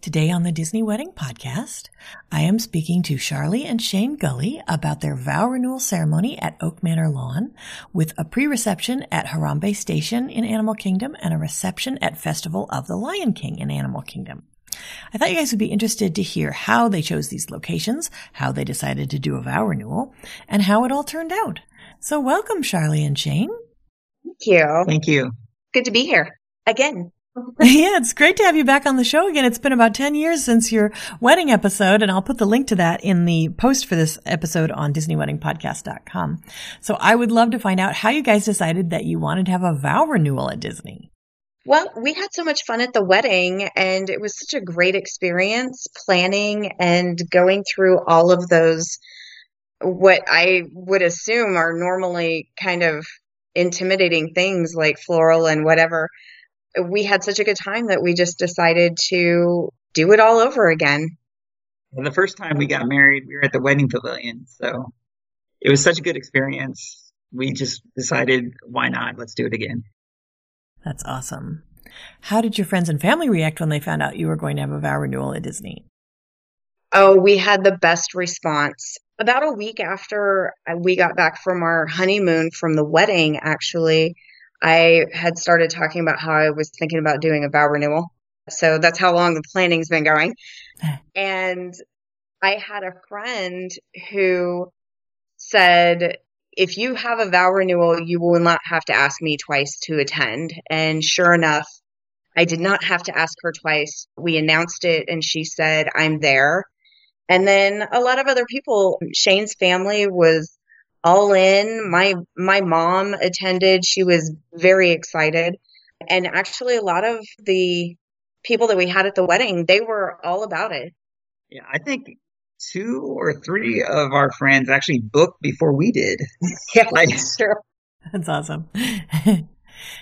Today on the Disney Wedding Podcast, I am speaking to Sharli and Shane Gulley about their vow renewal ceremony at Oak Manor Lawn, with a pre-reception at Harambe Station in Animal Kingdom and a reception at Festival of the Lion King in Animal Kingdom. I thought you guys would be interested to hear how they chose these locations, how they decided to do a vow renewal, and how it all turned out. So welcome, Sharli and Shane. Thank you. Thank you. Good to be here again. yeah, it's great to have you back on the show again. It's been about 10 years since your wedding episode, and I'll put the link to that in the post for this episode on DisneyWeddingPodcast.com. So I would love to find out how you guys decided that you wanted to have a vow renewal at Disney. Well, we had so much fun at the wedding, and it was such a great experience planning and going through all of those, what I would assume are normally kind of intimidating things like floral and whatever. We had such a good time that we just decided to do it all over again. And the first time we got married, we were at the wedding pavilion. So it was such a good experience. We just decided, why not? Let's do it again. That's awesome. How did your friends and family react when they found out you were going to have a vow renewal at Disney? Oh, we had the best response. About a week after we got back from our honeymoon from the wedding, actually, I had started talking about how I was thinking about doing a vow renewal. So that's how long the planning's been going. and I had a friend who said, if you have a vow renewal, you will not have to ask me twice to attend. And sure enough, I did not have to ask her twice. We announced it and she said, I'm there. And then a lot of other people, Shane's family was all in. My my mom attended. She was very excited. And actually a lot of the people that we had at the wedding, they were all about it. Yeah, I think two or three of our friends actually booked before we did. Yeah, like, that's true. That's awesome.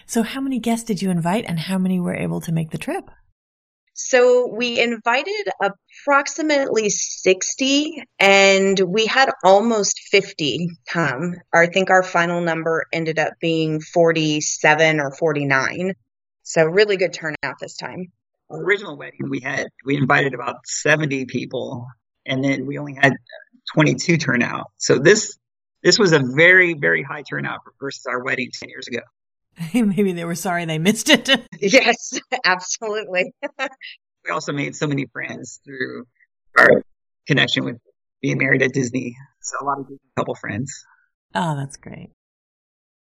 so, how many guests did you invite, and how many were able to make the trip? So, we invited approximately 60, and we had almost 50 come. I think our final number ended up being 47 or 49. So, really good turnout this time. Our original wedding, we had we invited about 70 people and then we only had 22 turnout. So this this was a very very high turnout versus our wedding 10 years ago. Maybe they were sorry they missed it. yes, absolutely. we also made so many friends through our connection with being married at Disney. So a lot of couple friends. Oh, that's great.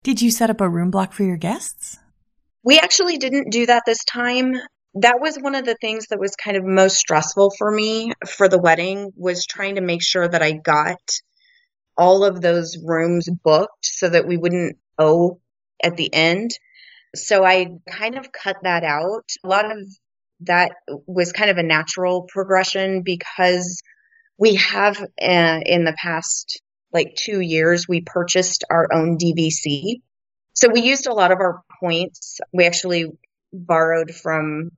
Did you set up a room block for your guests? We actually didn't do that this time that was one of the things that was kind of most stressful for me for the wedding was trying to make sure that I got all of those rooms booked so that we wouldn't owe at the end. So I kind of cut that out. A lot of that was kind of a natural progression because we have uh, in the past like two years, we purchased our own DVC. So we used a lot of our points. We actually borrowed from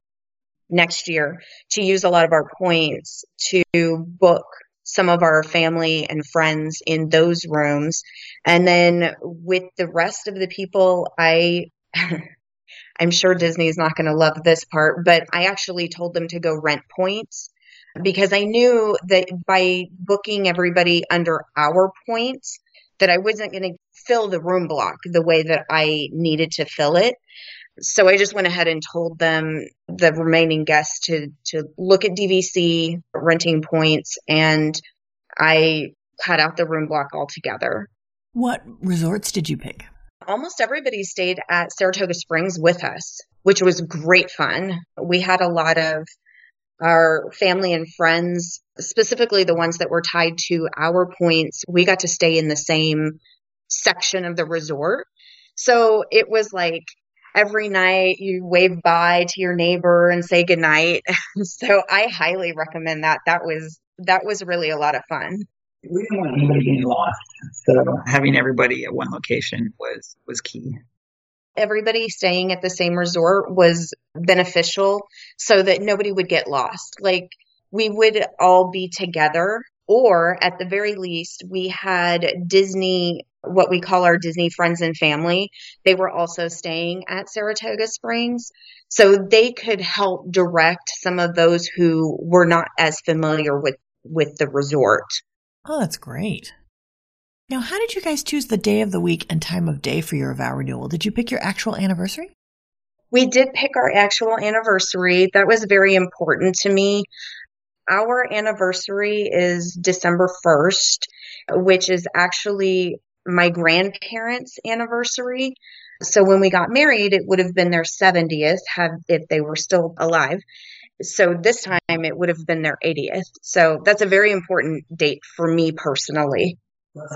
next year to use a lot of our points to book some of our family and friends in those rooms. And then with the rest of the people, I, I'm sure Disney is not going to love this part, but I actually told them to go rent points because I knew that by booking everybody under our points, that I wasn't going to fill the room block the way that I needed to fill it. So I just went ahead and told them the remaining guests to to look at DVC renting points and I cut out the room block altogether. What resorts did you pick? Almost everybody stayed at Saratoga Springs with us, which was great fun. We had a lot of our family and friends, specifically the ones that were tied to our points, we got to stay in the same section of the resort. So it was like every night you wave bye to your neighbor and say goodnight. so I highly recommend that. That was that was really a lot of fun. We didn't want anybody getting lost. So having everybody at one location was was key everybody staying at the same resort was beneficial so that nobody would get lost. Like we would all be together, or at the very least, we had Disney, what we call our Disney friends and family. They were also staying at Saratoga Springs. So they could help direct some of those who were not as familiar with, with the resort. Oh, that's great. Now, how did you guys choose the day of the week and time of day for your vow renewal? Did you pick your actual anniversary? We did pick our actual anniversary. That was very important to me. Our anniversary is December 1st, which is actually my grandparents' anniversary. So when we got married, it would have been their 70th have if they were still alive. So this time it would have been their 80th. So that's a very important date for me personally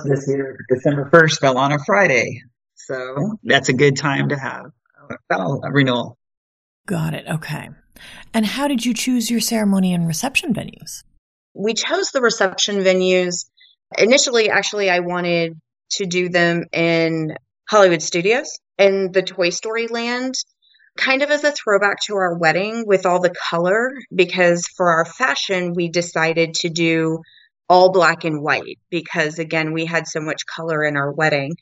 this year, December 1st fell on a Friday. So that's a good time to have a renewal. Got it. Okay. And how did you choose your ceremony and reception venues? We chose the reception venues. Initially, actually, I wanted to do them in Hollywood Studios and the Toy Story land, kind of as a throwback to our wedding with all the color, because for our fashion, we decided to do all black and white because again we had so much color in our wedding.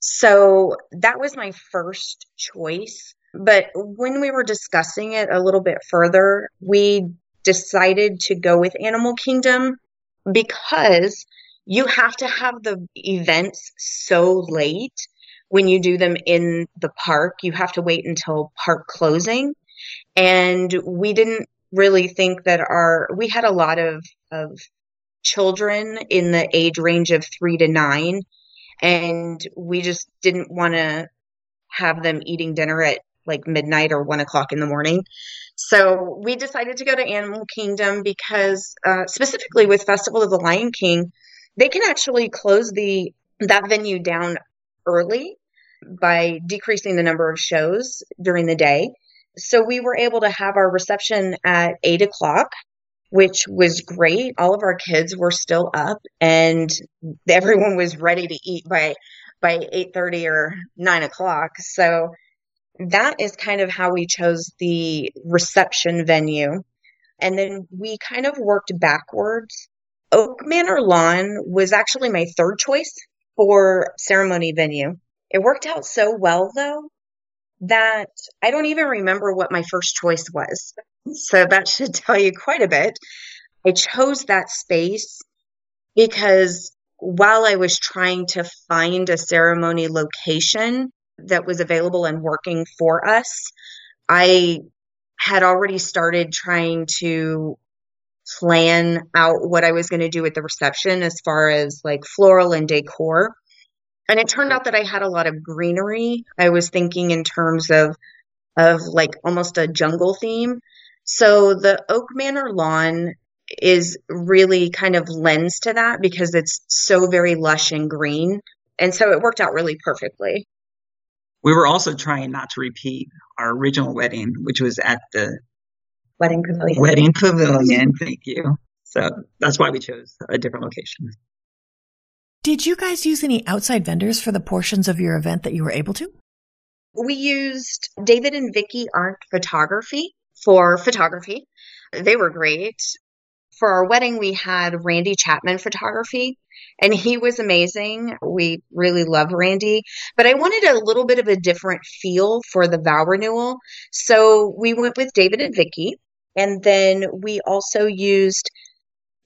So that was my first choice. But when we were discussing it a little bit further we decided to go with animal kingdom because you have to have the events so late when you do them in the park you have to wait until park closing and we didn't really think that our we had a lot of of children in the age range of three to nine. And we just didn't want to have them eating dinner at like midnight or one o'clock in the morning. So we decided to go to Animal Kingdom because, uh, specifically with Festival of the Lion King, they can actually close the that venue down early by decreasing the number of shows during the day. So we were able to have our reception at eight o'clock which was great. All of our kids were still up and everyone was ready to eat by by 8:30 or 9 o'clock. So that is kind of how we chose the reception venue. And then we kind of worked backwards. Oak Manor Lawn was actually my third choice for ceremony venue. It worked out so well though that I don't even remember what my first choice was. So that should tell you quite a bit. I chose that space because while I was trying to find a ceremony location that was available and working for us, I had already started trying to plan out what I was going to do at the reception as far as like floral and decor. And it turned out that I had a lot of greenery. I was thinking in terms of of like almost a jungle theme. So the Oak Manor lawn is really kind of lends to that because it's so very lush and green. And so it worked out really perfectly. We were also trying not to repeat our original wedding, which was at the Wedding Pavilion. Wedding Pavilion, thank you. So that's why we chose a different location. Did you guys use any outside vendors for the portions of your event that you were able to? We used David and Vicky Arndt Photography for photography. They were great. For our wedding, we had Randy Chapman Photography, and he was amazing. We really love Randy, but I wanted a little bit of a different feel for the vow renewal. So we went with David and Vicky, and then we also used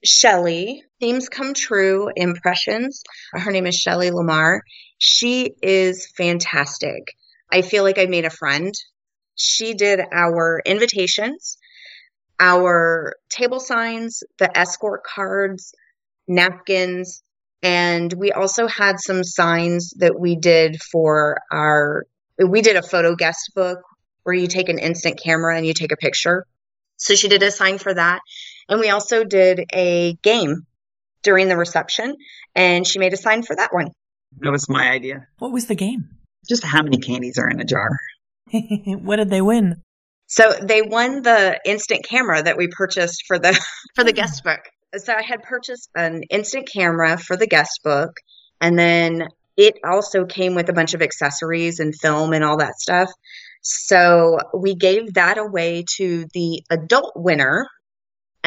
Shelly, Themes Come True Impressions. Her name is Shelly Lamar. She is fantastic. I feel like I made a friend she did our invitations, our table signs, the escort cards, napkins, and we also had some signs that we did for our we did a photo guest book where you take an instant camera and you take a picture. So she did a sign for that. And we also did a game during the reception, and she made a sign for that one. That was my idea. What was the game? Just how many candies are in a jar. what did they win? So they won the instant camera that we purchased for the for the hmm. guest book. So I had purchased an instant camera for the guest book and then it also came with a bunch of accessories and film and all that stuff. So we gave that away to the adult winner.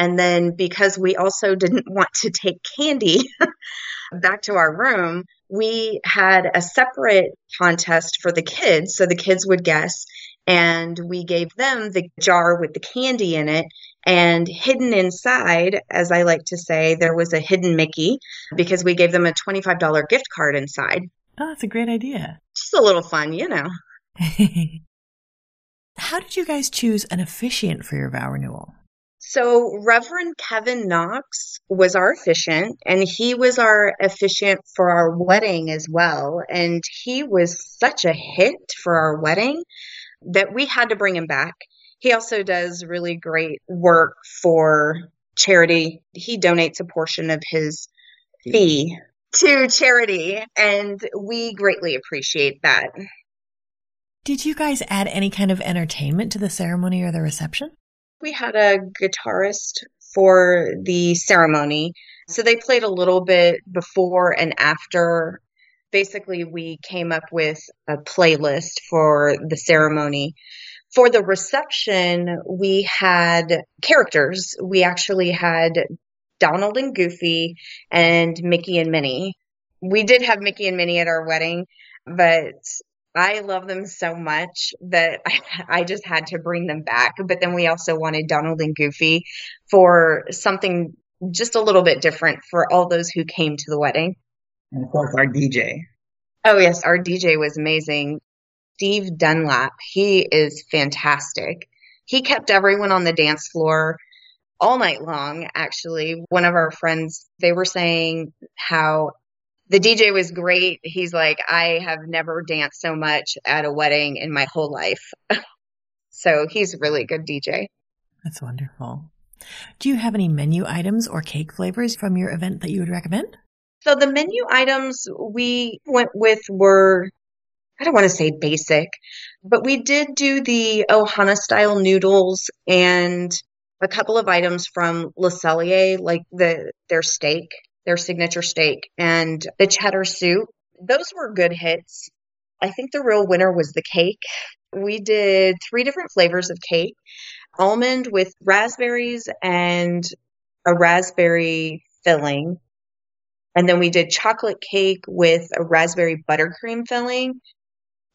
And then because we also didn't want to take candy back to our room, we had a separate contest for the kids. So the kids would guess and we gave them the jar with the candy in it. And hidden inside, as I like to say, there was a hidden Mickey because we gave them a $25 gift card inside. Oh, that's a great idea. Just a little fun, you know. How did you guys choose an officiant for your vow renewal? So, Reverend Kevin Knox was our officiant, and he was our officiant for our wedding as well. And he was such a hit for our wedding that we had to bring him back. He also does really great work for charity. He donates a portion of his fee to charity, and we greatly appreciate that. Did you guys add any kind of entertainment to the ceremony or the reception? We had a guitarist for the ceremony. So they played a little bit before and after basically we came up with a playlist for the ceremony. For the reception, we had characters. We actually had Donald and Goofy and Mickey and Minnie. We did have Mickey and Minnie at our wedding, but I love them so much that I, I, just had to bring them back. But then we also wanted Donald and Goofy for something just a little bit different for all those who came to the wedding. And of course, our DJ. Oh, yes, our DJ was amazing. Steve Dunlap, he is fantastic. He kept everyone on the dance floor all night long, actually. One of our friends, they were saying how the DJ was great. He's like, I have never danced so much at a wedding in my whole life. so he's a really good DJ. That's wonderful. Do you have any menu items or cake flavors from your event that you would recommend? So the menu items we went with were, I don't want to say basic, but we did do the Ohana style noodles and a couple of items from Le Cellier, like the their steak, their signature steak, and the cheddar soup. Those were good hits. I think the real winner was the cake. We did three different flavors of cake almond with raspberries and a raspberry filling and then we did chocolate cake with a raspberry buttercream filling.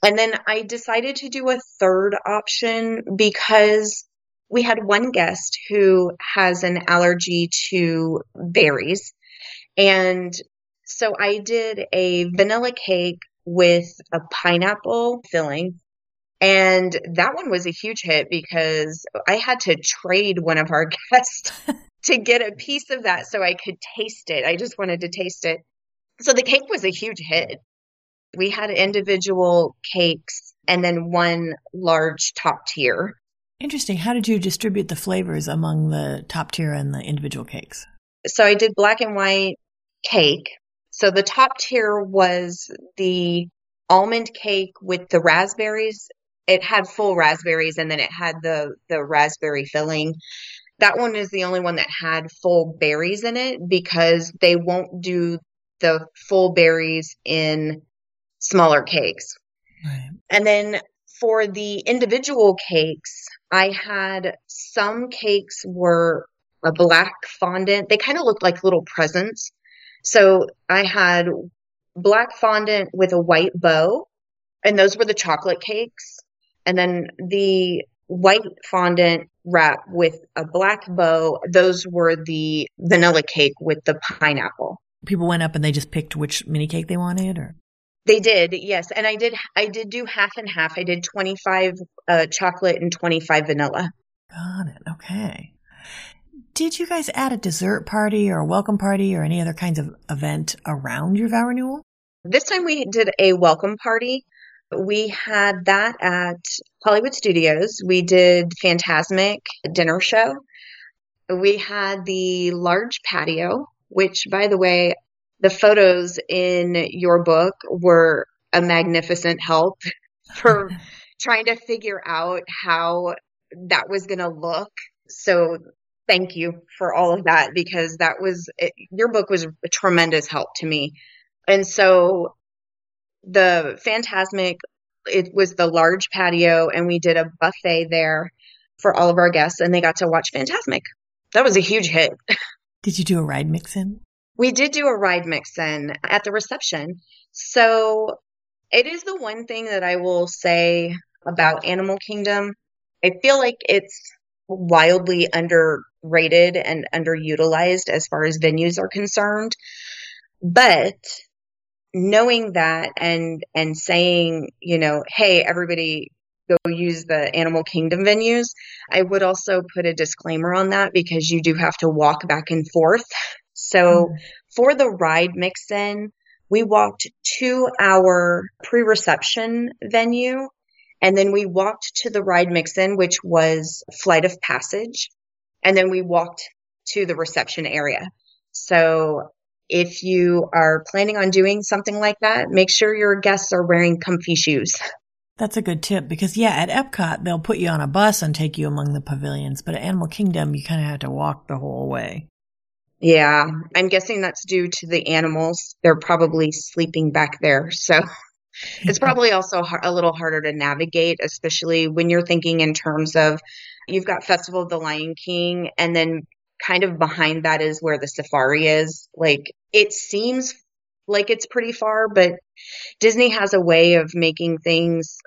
And then I decided to do a third option because we had one guest who has an allergy to berries. And so I did a vanilla cake with a pineapple filling. And that one was a huge hit because I had to trade one of our guests to get a piece of that so I could taste it. I just wanted to taste it. So the cake was a huge hit. We had individual cakes and then one large top tier. Interesting. How did you distribute the flavors among the top tier and the individual cakes? So I did black and white cake. So the top tier was the almond cake with the raspberries. It had full raspberries and then it had the the raspberry filling. That one is the only one that had full berries in it because they won't do the full berries in smaller cakes. Right. And then for the individual cakes, I had some cakes were a black fondant. They kind of looked like little presents. So I had black fondant with a white bow, and those were the chocolate cakes. And then the white fondant wrap with a black bow. Those were the vanilla cake with the pineapple. People went up and they just picked which mini cake they wanted or they did, yes. And I did I did do half and half. I did 25 uh, chocolate and 25 vanilla. Got it. Okay. Did you guys add a dessert party or a welcome party or any other kinds of event around your vow renewal? This time we did a welcome party. We had that at Hollywood Studios. We did Fantasmic dinner show. We had the large patio, which, by the way, the photos in your book were a magnificent help for trying to figure out how that was going to look. So thank you for all of that because that was it, your book was a tremendous help to me. And so the Fantasmic it was the large patio and we did a buffet there for all of our guests and they got to watch Fantasmic. That was a huge hit. Did you do a ride mix in? We did do a ride mix in at the reception. So it is the one thing that I will say about Animal Kingdom. I feel like it's wildly underrated and underutilized as far as venues are concerned. But knowing that and and saying, you know, hey, everybody go use the Animal Kingdom venues, I would also put a disclaimer on that because you do have to walk back and forth. So mm. for the ride mix in, we walked to our pre reception venue and then we walked to the ride mix in, which was Flight of Passage. And then we walked to the reception area. So if you are planning on doing something like that, make sure your guests are wearing comfy shoes. That's a good tip because yeah, at Epcot, they'll put you on a bus and take you among the pavilions, but at Animal Kingdom, you kind of have to walk the whole way. Yeah, I'm guessing that's due to the animals. They're probably sleeping back there. So it's probably also a little harder to navigate, especially when you're thinking in terms of you've got Festival of the Lion King and then kind of behind that is where the safari is. Like it seems like it's pretty far, but Disney has a way of making things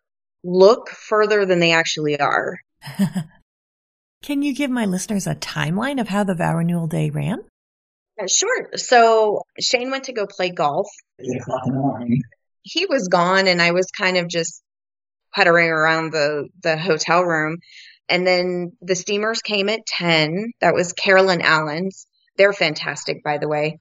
look further than they actually are. Can you give my listeners a timeline of how the vow renewal day ran? Uh, sure. So Shane went to go play golf. He was gone, and I was kind of just puttering around the the hotel room. And then the steamers came at 10. That was Carolyn Allen's. They're fantastic, by the way.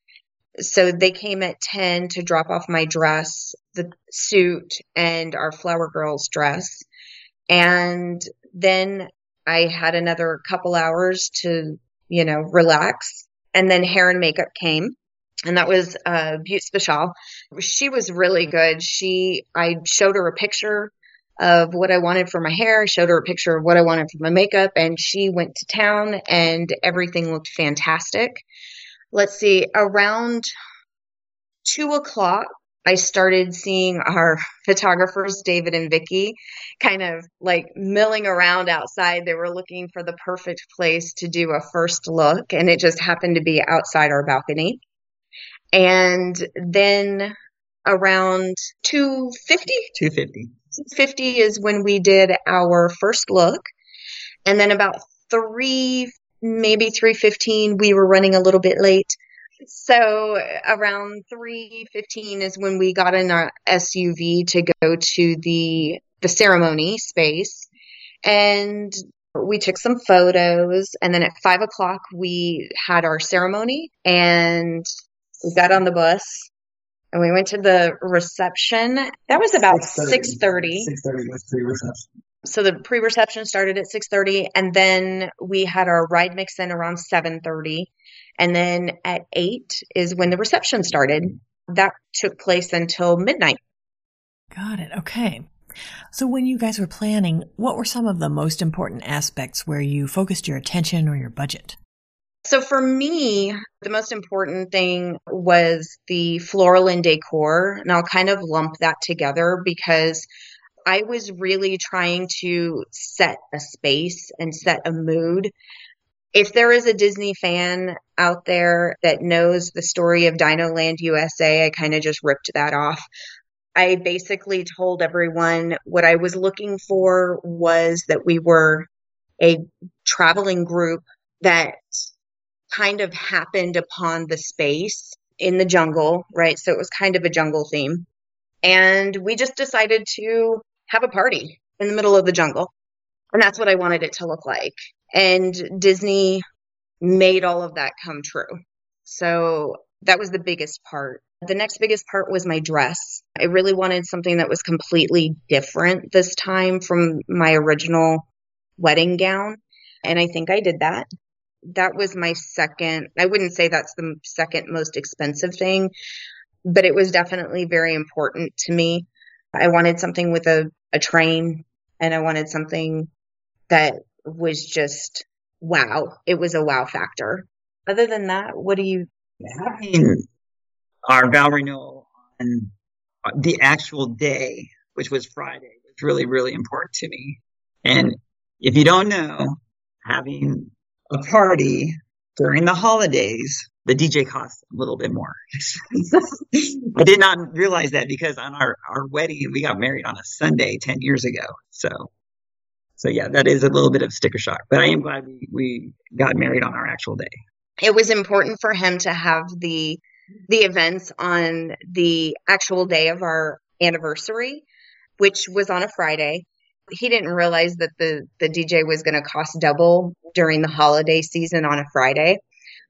So they came at 10 to drop off my dress, the suit, and our Flower Girls dress. And then I had another couple hours to, you know, relax. And then hair and makeup came. And that was uh, Butte Special. She was really good. She, I showed her a picture of what I wanted for my hair. Showed her a picture of what I wanted for my makeup, and she went to town, and everything looked fantastic. Let's see, around two o'clock, I started seeing our photographers, David and Vicky, kind of like milling around outside. They were looking for the perfect place to do a first look, and it just happened to be outside our balcony. And then around 250 250 250 is when we did our first look. And then about 3 maybe 315 we were running a little bit late. So around 315 is when we got in our SUV to go to the the ceremony space. And we took some photos. And then at five o'clock we had our ceremony. And we got on the bus and we went to the reception. That was about 6.30. 6.30 was pre-reception. So the pre-reception started at 6.30 and then we had our ride mix in around 7.30. And then at 8 is when the reception started. That took place until midnight. Got it. Okay. So when you guys were planning, what were some of the most important aspects where you focused your attention or your budget? So for me, the most important thing was the floral and decor. And I'll kind of lump that together because I was really trying to set a space and set a mood. If there is a Disney fan out there that knows the story of Dino Land USA, I kind of just ripped that off. I basically told everyone what I was looking for was that we were a traveling group that kind of happened upon the space in the jungle, right? So it was kind of a jungle theme. And we just decided to have a party in the middle of the jungle. And that's what I wanted it to look like. And Disney made all of that come true. So that was the biggest part The next biggest part was my dress. I really wanted something that was completely different this time from my original wedding gown. And I think I did that. That was my second, I wouldn't say that's the second most expensive thing, but it was definitely very important to me. I wanted something with a, a train and I wanted something that was just wow. It was a wow factor. Other than that, what do you having hmm. our vow renewal on the actual day, which was Friday, was really, really important to me. And if you don't know, having a party during the holidays, the DJ costs a little bit more. I did not realize that because on our, our wedding, we got married on a Sunday 10 years ago. So, so yeah, that is a little bit of sticker shock, but I am glad we, we got married on our actual day. It was important for him to have the, the events on the actual day of our anniversary, which was on a Friday he didn't realize that the the DJ was going to cost double during the holiday season on a Friday.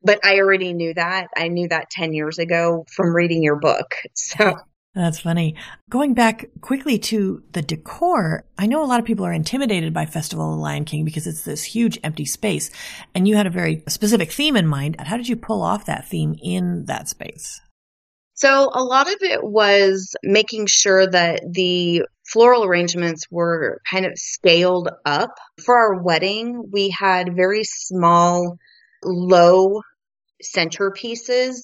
But I already knew that. I knew that 10 years ago from reading your book. So that's funny. Going back quickly to the decor, I know a lot of people are intimidated by Festival of the Lion King because it's this huge empty space. And you had a very specific theme in mind. How did you pull off that theme in that space? So a lot of it was making sure that the floral arrangements were kind of scaled up. For our wedding, we had very small, low centerpieces.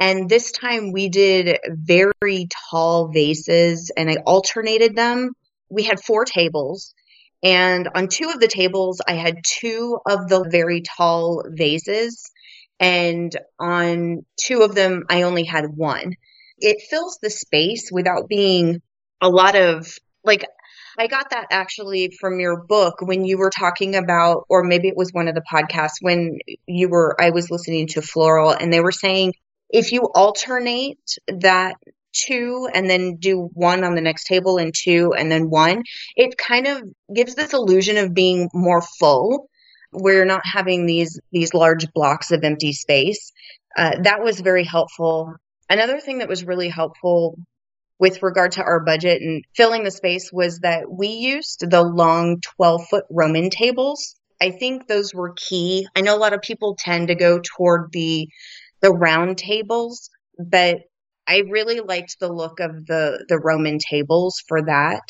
And this time we did very tall vases and I alternated them. We had four tables. And on two of the tables, I had two of the very tall vases and on two of them, I only had one. It fills the space without being a lot of like, I got that actually from your book when you were talking about, or maybe it was one of the podcasts when you were, I was listening to Floral and they were saying if you alternate that two and then do one on the next table and two and then one, it kind of gives this illusion of being more full we're not having these these large blocks of empty space. Uh, that was very helpful. Another thing that was really helpful with regard to our budget and filling the space was that we used the long 12 foot Roman tables. I think those were key. I know a lot of people tend to go toward the the round tables, but I really liked the look of the the Roman tables for that.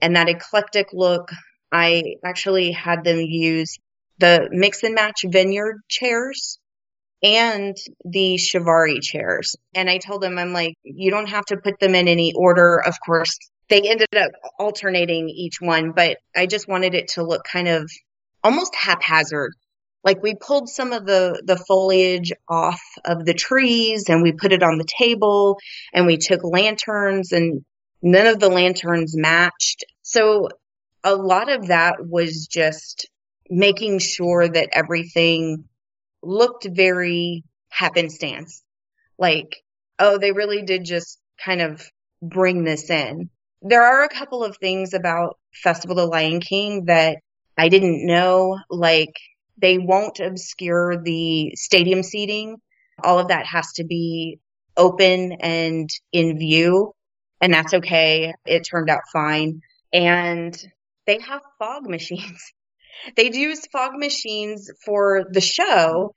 And that eclectic look, I actually had them use the mix and match vineyard chairs and the Chiavari chairs. And I told them, I'm like, you don't have to put them in any order. Of course, they ended up alternating each one, but I just wanted it to look kind of almost haphazard. Like we pulled some of the, the foliage off of the trees and we put it on the table and we took lanterns and none of the lanterns matched. So a lot of that was just making sure that everything looked very happenstance. Like, oh, they really did just kind of bring this in. There are a couple of things about Festival of the Lion King that I didn't know, like they won't obscure the stadium seating. All of that has to be open and in view, and that's okay. It turned out fine. And they have fog machines they'd use fog machines for the show.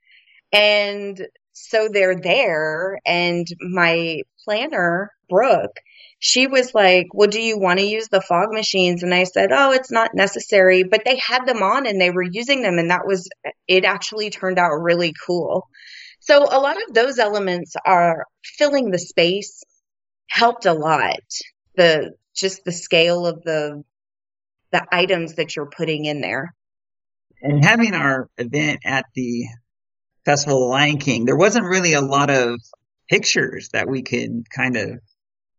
And so they're there. And my planner, Brooke, she was like, Well, do you want to use the fog machines? And I said, Oh, it's not necessary. But they had them on and they were using them. And that was, it actually turned out really cool. So a lot of those elements are filling the space helped a lot. The, just the scale of the, the items that you're putting in there and having our event at the Festival of the Lion King, there wasn't really a lot of pictures that we could kind of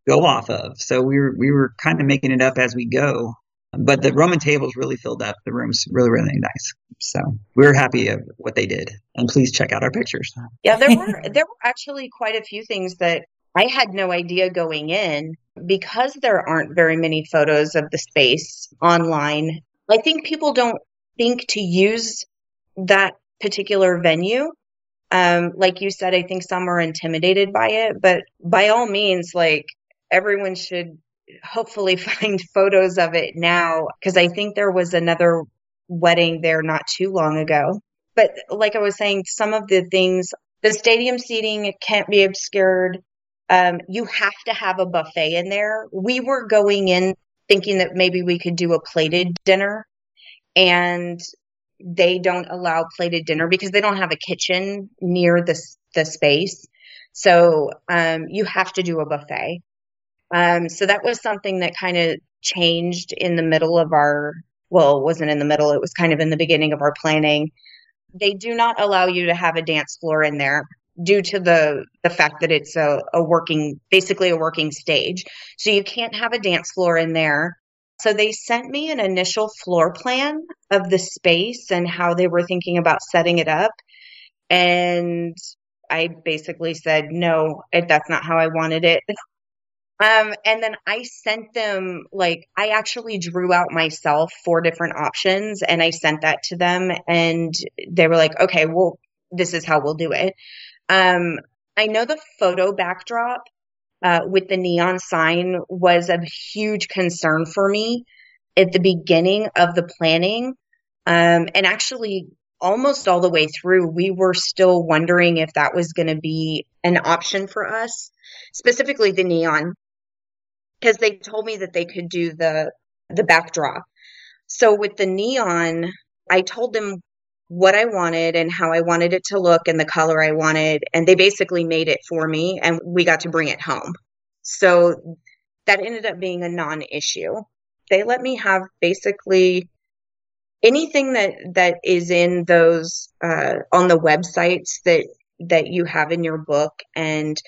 go off of. So we were we were kind of making it up as we go. But the Roman tables really filled up the rooms really, really nice. So we were happy of what they did. And please check out our pictures. Yeah, there were there were actually quite a few things that I had no idea going in because there aren't very many photos of the space online. I think people don't think to use that particular venue Um, like you said, I think some are intimidated by it, but by all means, like everyone should hopefully find photos of it now because I think there was another wedding there not too long ago. But like I was saying, some of the things, the stadium seating can't be obscured. Um, you have to have a buffet in there. We were going in thinking that maybe we could do a plated dinner and they don't allow plated dinner because they don't have a kitchen near the, the space. So, um, you have to do a buffet. Um, so that was something that kind of changed in the middle of our, well, it wasn't in the middle, it was kind of in the beginning of our planning. They do not allow you to have a dance floor in there due to the the fact that it's a, a working basically a working stage so you can't have a dance floor in there so they sent me an initial floor plan of the space and how they were thinking about setting it up and i basically said no that's not how i wanted it um, and then I sent them like I actually drew out myself four different options and I sent that to them and they were like, okay, well, this is how we'll do it. Um, I know the photo backdrop uh, with the neon sign was a huge concern for me at the beginning of the planning. Um, and actually, almost all the way through, we were still wondering if that was going to be an option for us, specifically the neon because they told me that they could do the the backdrop. So with the neon, I told them what I wanted and how I wanted it to look and the color I wanted and they basically made it for me and we got to bring it home. So that ended up being a non-issue. They let me have basically anything that that is in those uh, on the websites that that you have in your book and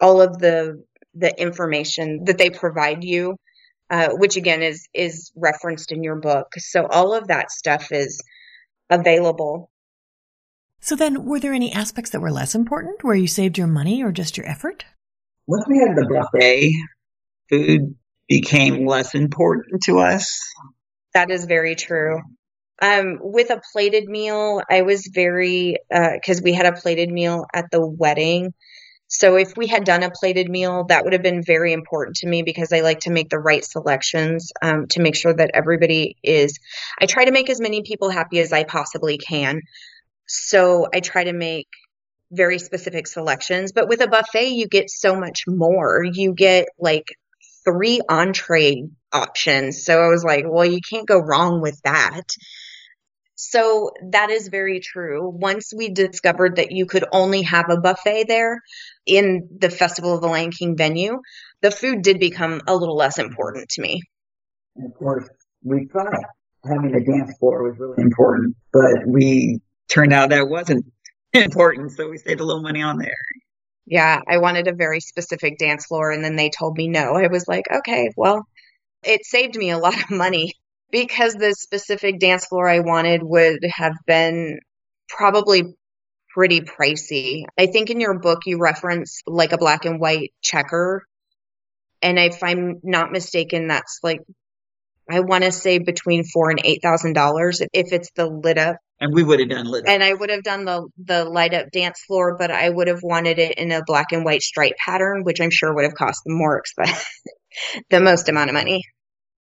all of the the information that they provide you, uh, which again is is referenced in your book. So all of that stuff is available. So then, were there any aspects that were less important, where you saved your money or just your effort? Once we had the buffet, food became less important to us. That is very true. Um, with a plated meal, I was very because uh, we had a plated meal at the wedding. So if we had done a plated meal, that would have been very important to me because I like to make the right selections um, to make sure that everybody is. I try to make as many people happy as I possibly can. So I try to make very specific selections. But with a buffet, you get so much more. You get like three entree options. So I was like, well, you can't go wrong with that. So that is very true. Once we discovered that you could only have a buffet there in the Festival of the Lion King venue, the food did become a little less important to me. And of course, we thought having a dance floor was really important, but we turned out that wasn't important, so we saved a little money on there. Yeah, I wanted a very specific dance floor, and then they told me no. I was like, okay, well, it saved me a lot of money because the specific dance floor I wanted would have been probably pretty pricey. I think in your book you reference like a black and white checker. And if I'm not mistaken, that's like I want to say between four and eight thousand dollars if it's the lit up. And we would have done lit up. And I would have done the the light up dance floor, but I would have wanted it in a black and white stripe pattern, which I'm sure would have cost more expensive, the most amount of money.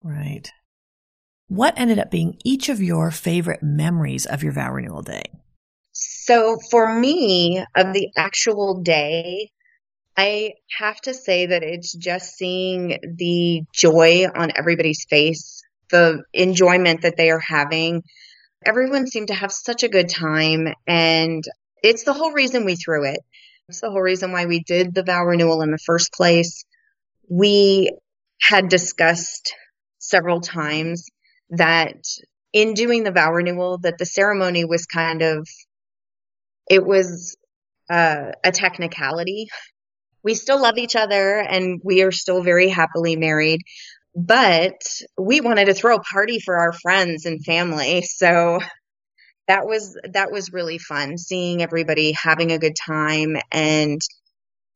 Right. What ended up being each of your favorite memories of your vow renewal day? So for me, of the actual day, I have to say that it's just seeing the joy on everybody's face, the enjoyment that they are having. Everyone seemed to have such a good time, and it's the whole reason we threw it. It's the whole reason why we did the vow renewal in the first place. We had discussed several times that in doing the vow renewal that the ceremony was kind of it was uh, a technicality. We still love each other and we are still very happily married but we wanted to throw a party for our friends and family. So that was that was really fun seeing everybody having a good time and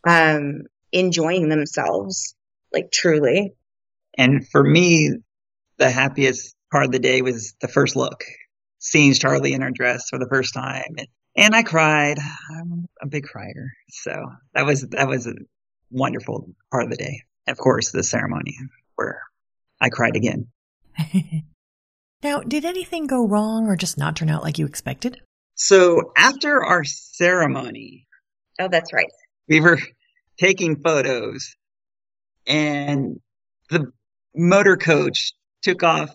um enjoying themselves like truly. And for me the happiest part of the day was the first look, seeing Sharli in her dress for the first time. And And I cried. I'm a big crier. So that was, that was a wonderful part of the day. Of course, the ceremony where I cried again. now, did anything go wrong or just not turn out like you expected? So after our ceremony, oh, that's right. We were taking photos and the motor coach took off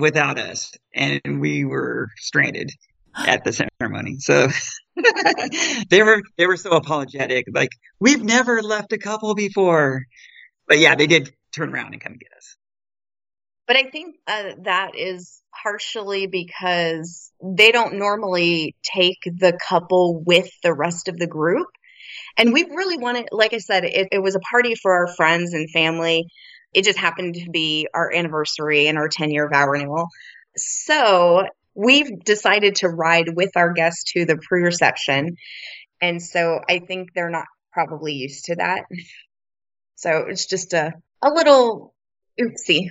without us and we were stranded at the ceremony. So they were they were so apologetic like we've never left a couple before. But yeah, they did turn around and come get us. But I think uh, that is partially because they don't normally take the couple with the rest of the group. And we really wanted, like I said, it, it was a party for our friends and family. It just happened to be our anniversary and our 10 year vow renewal. So we've decided to ride with our guests to the pre reception. And so I think they're not probably used to that. So it's just a, a little oopsie.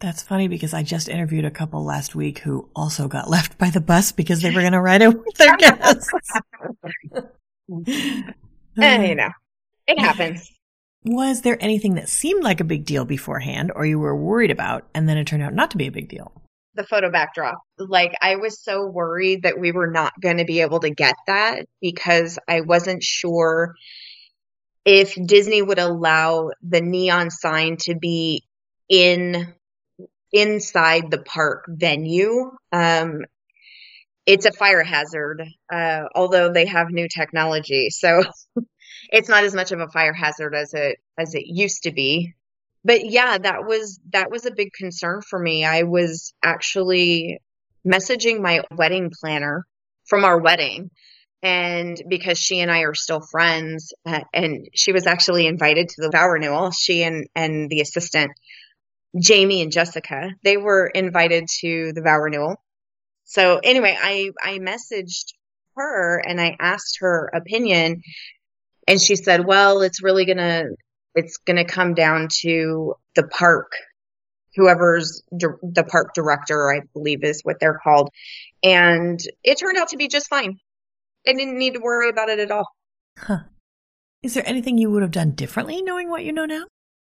That's funny because I just interviewed a couple last week who also got left by the bus because they were going to ride it with their guests. and you know, it happens. Was there anything that seemed like a big deal beforehand or you were worried about and then it turned out not to be a big deal? The photo backdrop. Like I was so worried that we were not going to be able to get that because I wasn't sure if Disney would allow the neon sign to be in inside the park venue. Um, it's a fire hazard, uh, although they have new technology. So it's not as much of a fire hazard as it as it used to be. But yeah, that was that was a big concern for me. I was actually messaging my wedding planner from our wedding and because she and I are still friends uh, and she was actually invited to the vow renewal she and and the assistant Jamie and Jessica they were invited to the vow renewal so anyway I I messaged her and I asked her opinion and she said, well, it's really going to, it's going to come down to the park, whoever's di- the park director, I believe is what they're called. And it turned out to be just fine. I didn't need to worry about it at all. Huh. Is there anything you would have done differently knowing what you know now?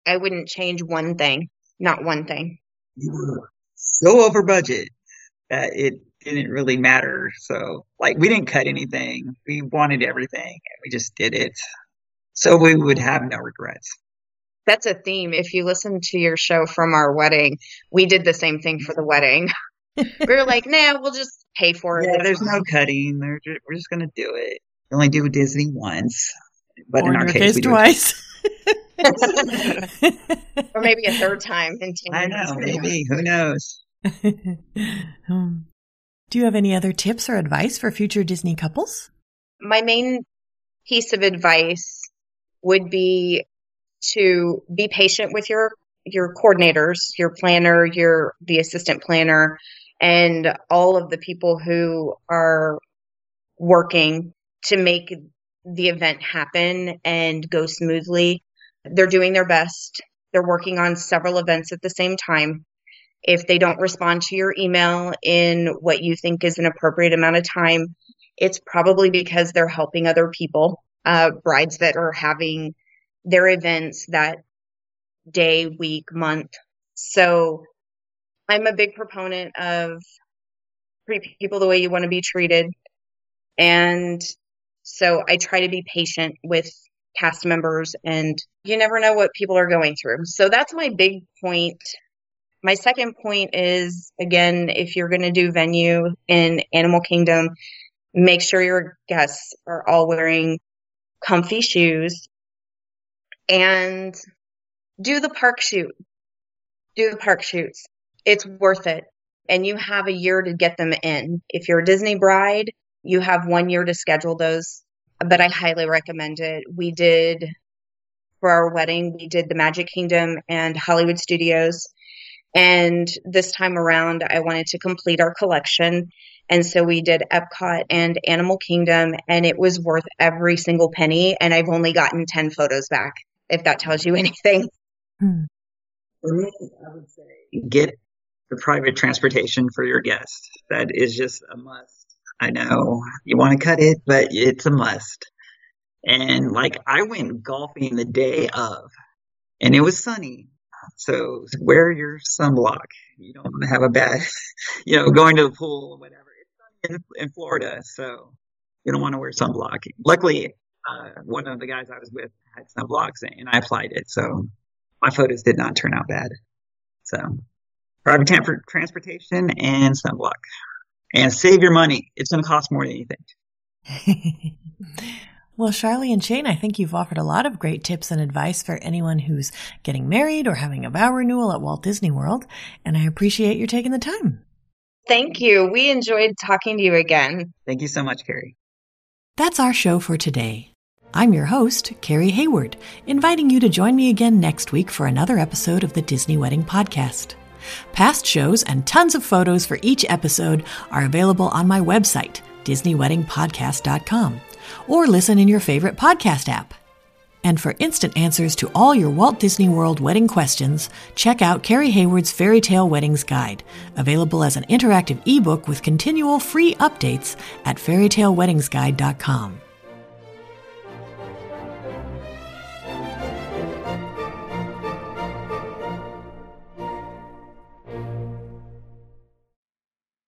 I wouldn't change one thing, not one thing. You were so over budget that it didn't really matter. So, like, we didn't cut anything. We wanted everything, and we just did it. So we would have no regrets. That's a theme. If you listen to your show from our wedding, we did the same thing for the wedding. we were like, nah, we'll just pay for it. Yeah, there's no cutting. Just, we're just going to do it. We only do Disney once, but or in our case, case, we twice. or maybe a third time in 10 I know, maybe. Who knows? um, do you have any other tips or advice for future Disney couples? My main piece of advice would be to be patient with your your coordinators, your planner, your the assistant planner, and all of the people who are working to make the event happen and go smoothly. They're doing their best. They're working on several events at the same time. If they don't respond to your email in what you think is an appropriate amount of time, it's probably because they're helping other people, uh, brides that are having their events that day, week, month. So I'm a big proponent of treat people the way you want to be treated. And so I try to be patient with cast members and you never know what people are going through. So that's my big point my second point is again, if you're going to do venue in Animal Kingdom, make sure your guests are all wearing comfy shoes and do the park shoot. Do the park shoots. It's worth it. And you have a year to get them in. If you're a Disney bride, you have one year to schedule those, but I highly recommend it. We did for our wedding, we did the Magic Kingdom and Hollywood Studios and this time around, I wanted to complete our collection. And so we did Epcot and Animal Kingdom, and it was worth every single penny. And I've only gotten 10 photos back, if that tells you anything. Hmm. For me, I would say get the private transportation for your guests. That is just a must. I know you want to cut it, but it's a must. And like I went golfing the day of, and it was sunny. So wear your sunblock. You don't want to have a bad, you know, going to the pool or whatever. It's sunny in, in Florida, so you don't want to wear sunblock. Luckily, uh, one of the guys I was with had sunblocks and I applied it, so my photos did not turn out bad. So private tam- transportation and sunblock, and save your money. It's going to cost more than you think. Well, Sharli and Shane, I think you've offered a lot of great tips and advice for anyone who's getting married or having a vow renewal at Walt Disney World, and I appreciate your taking the time. Thank you. We enjoyed talking to you again. Thank you so much, Carrie. That's our show for today. I'm your host, Carrie Hayward, inviting you to join me again next week for another episode of the Disney Wedding Podcast. Past shows and tons of photos for each episode are available on my website, DisneyWeddingPodcast.com or listen in your favorite podcast app. And for instant answers to all your Walt Disney World wedding questions, check out Carrie Hayward's Fairy Tale Weddings Guide, available as an interactive ebook with continual free updates at fairytaleweddingsguide.com.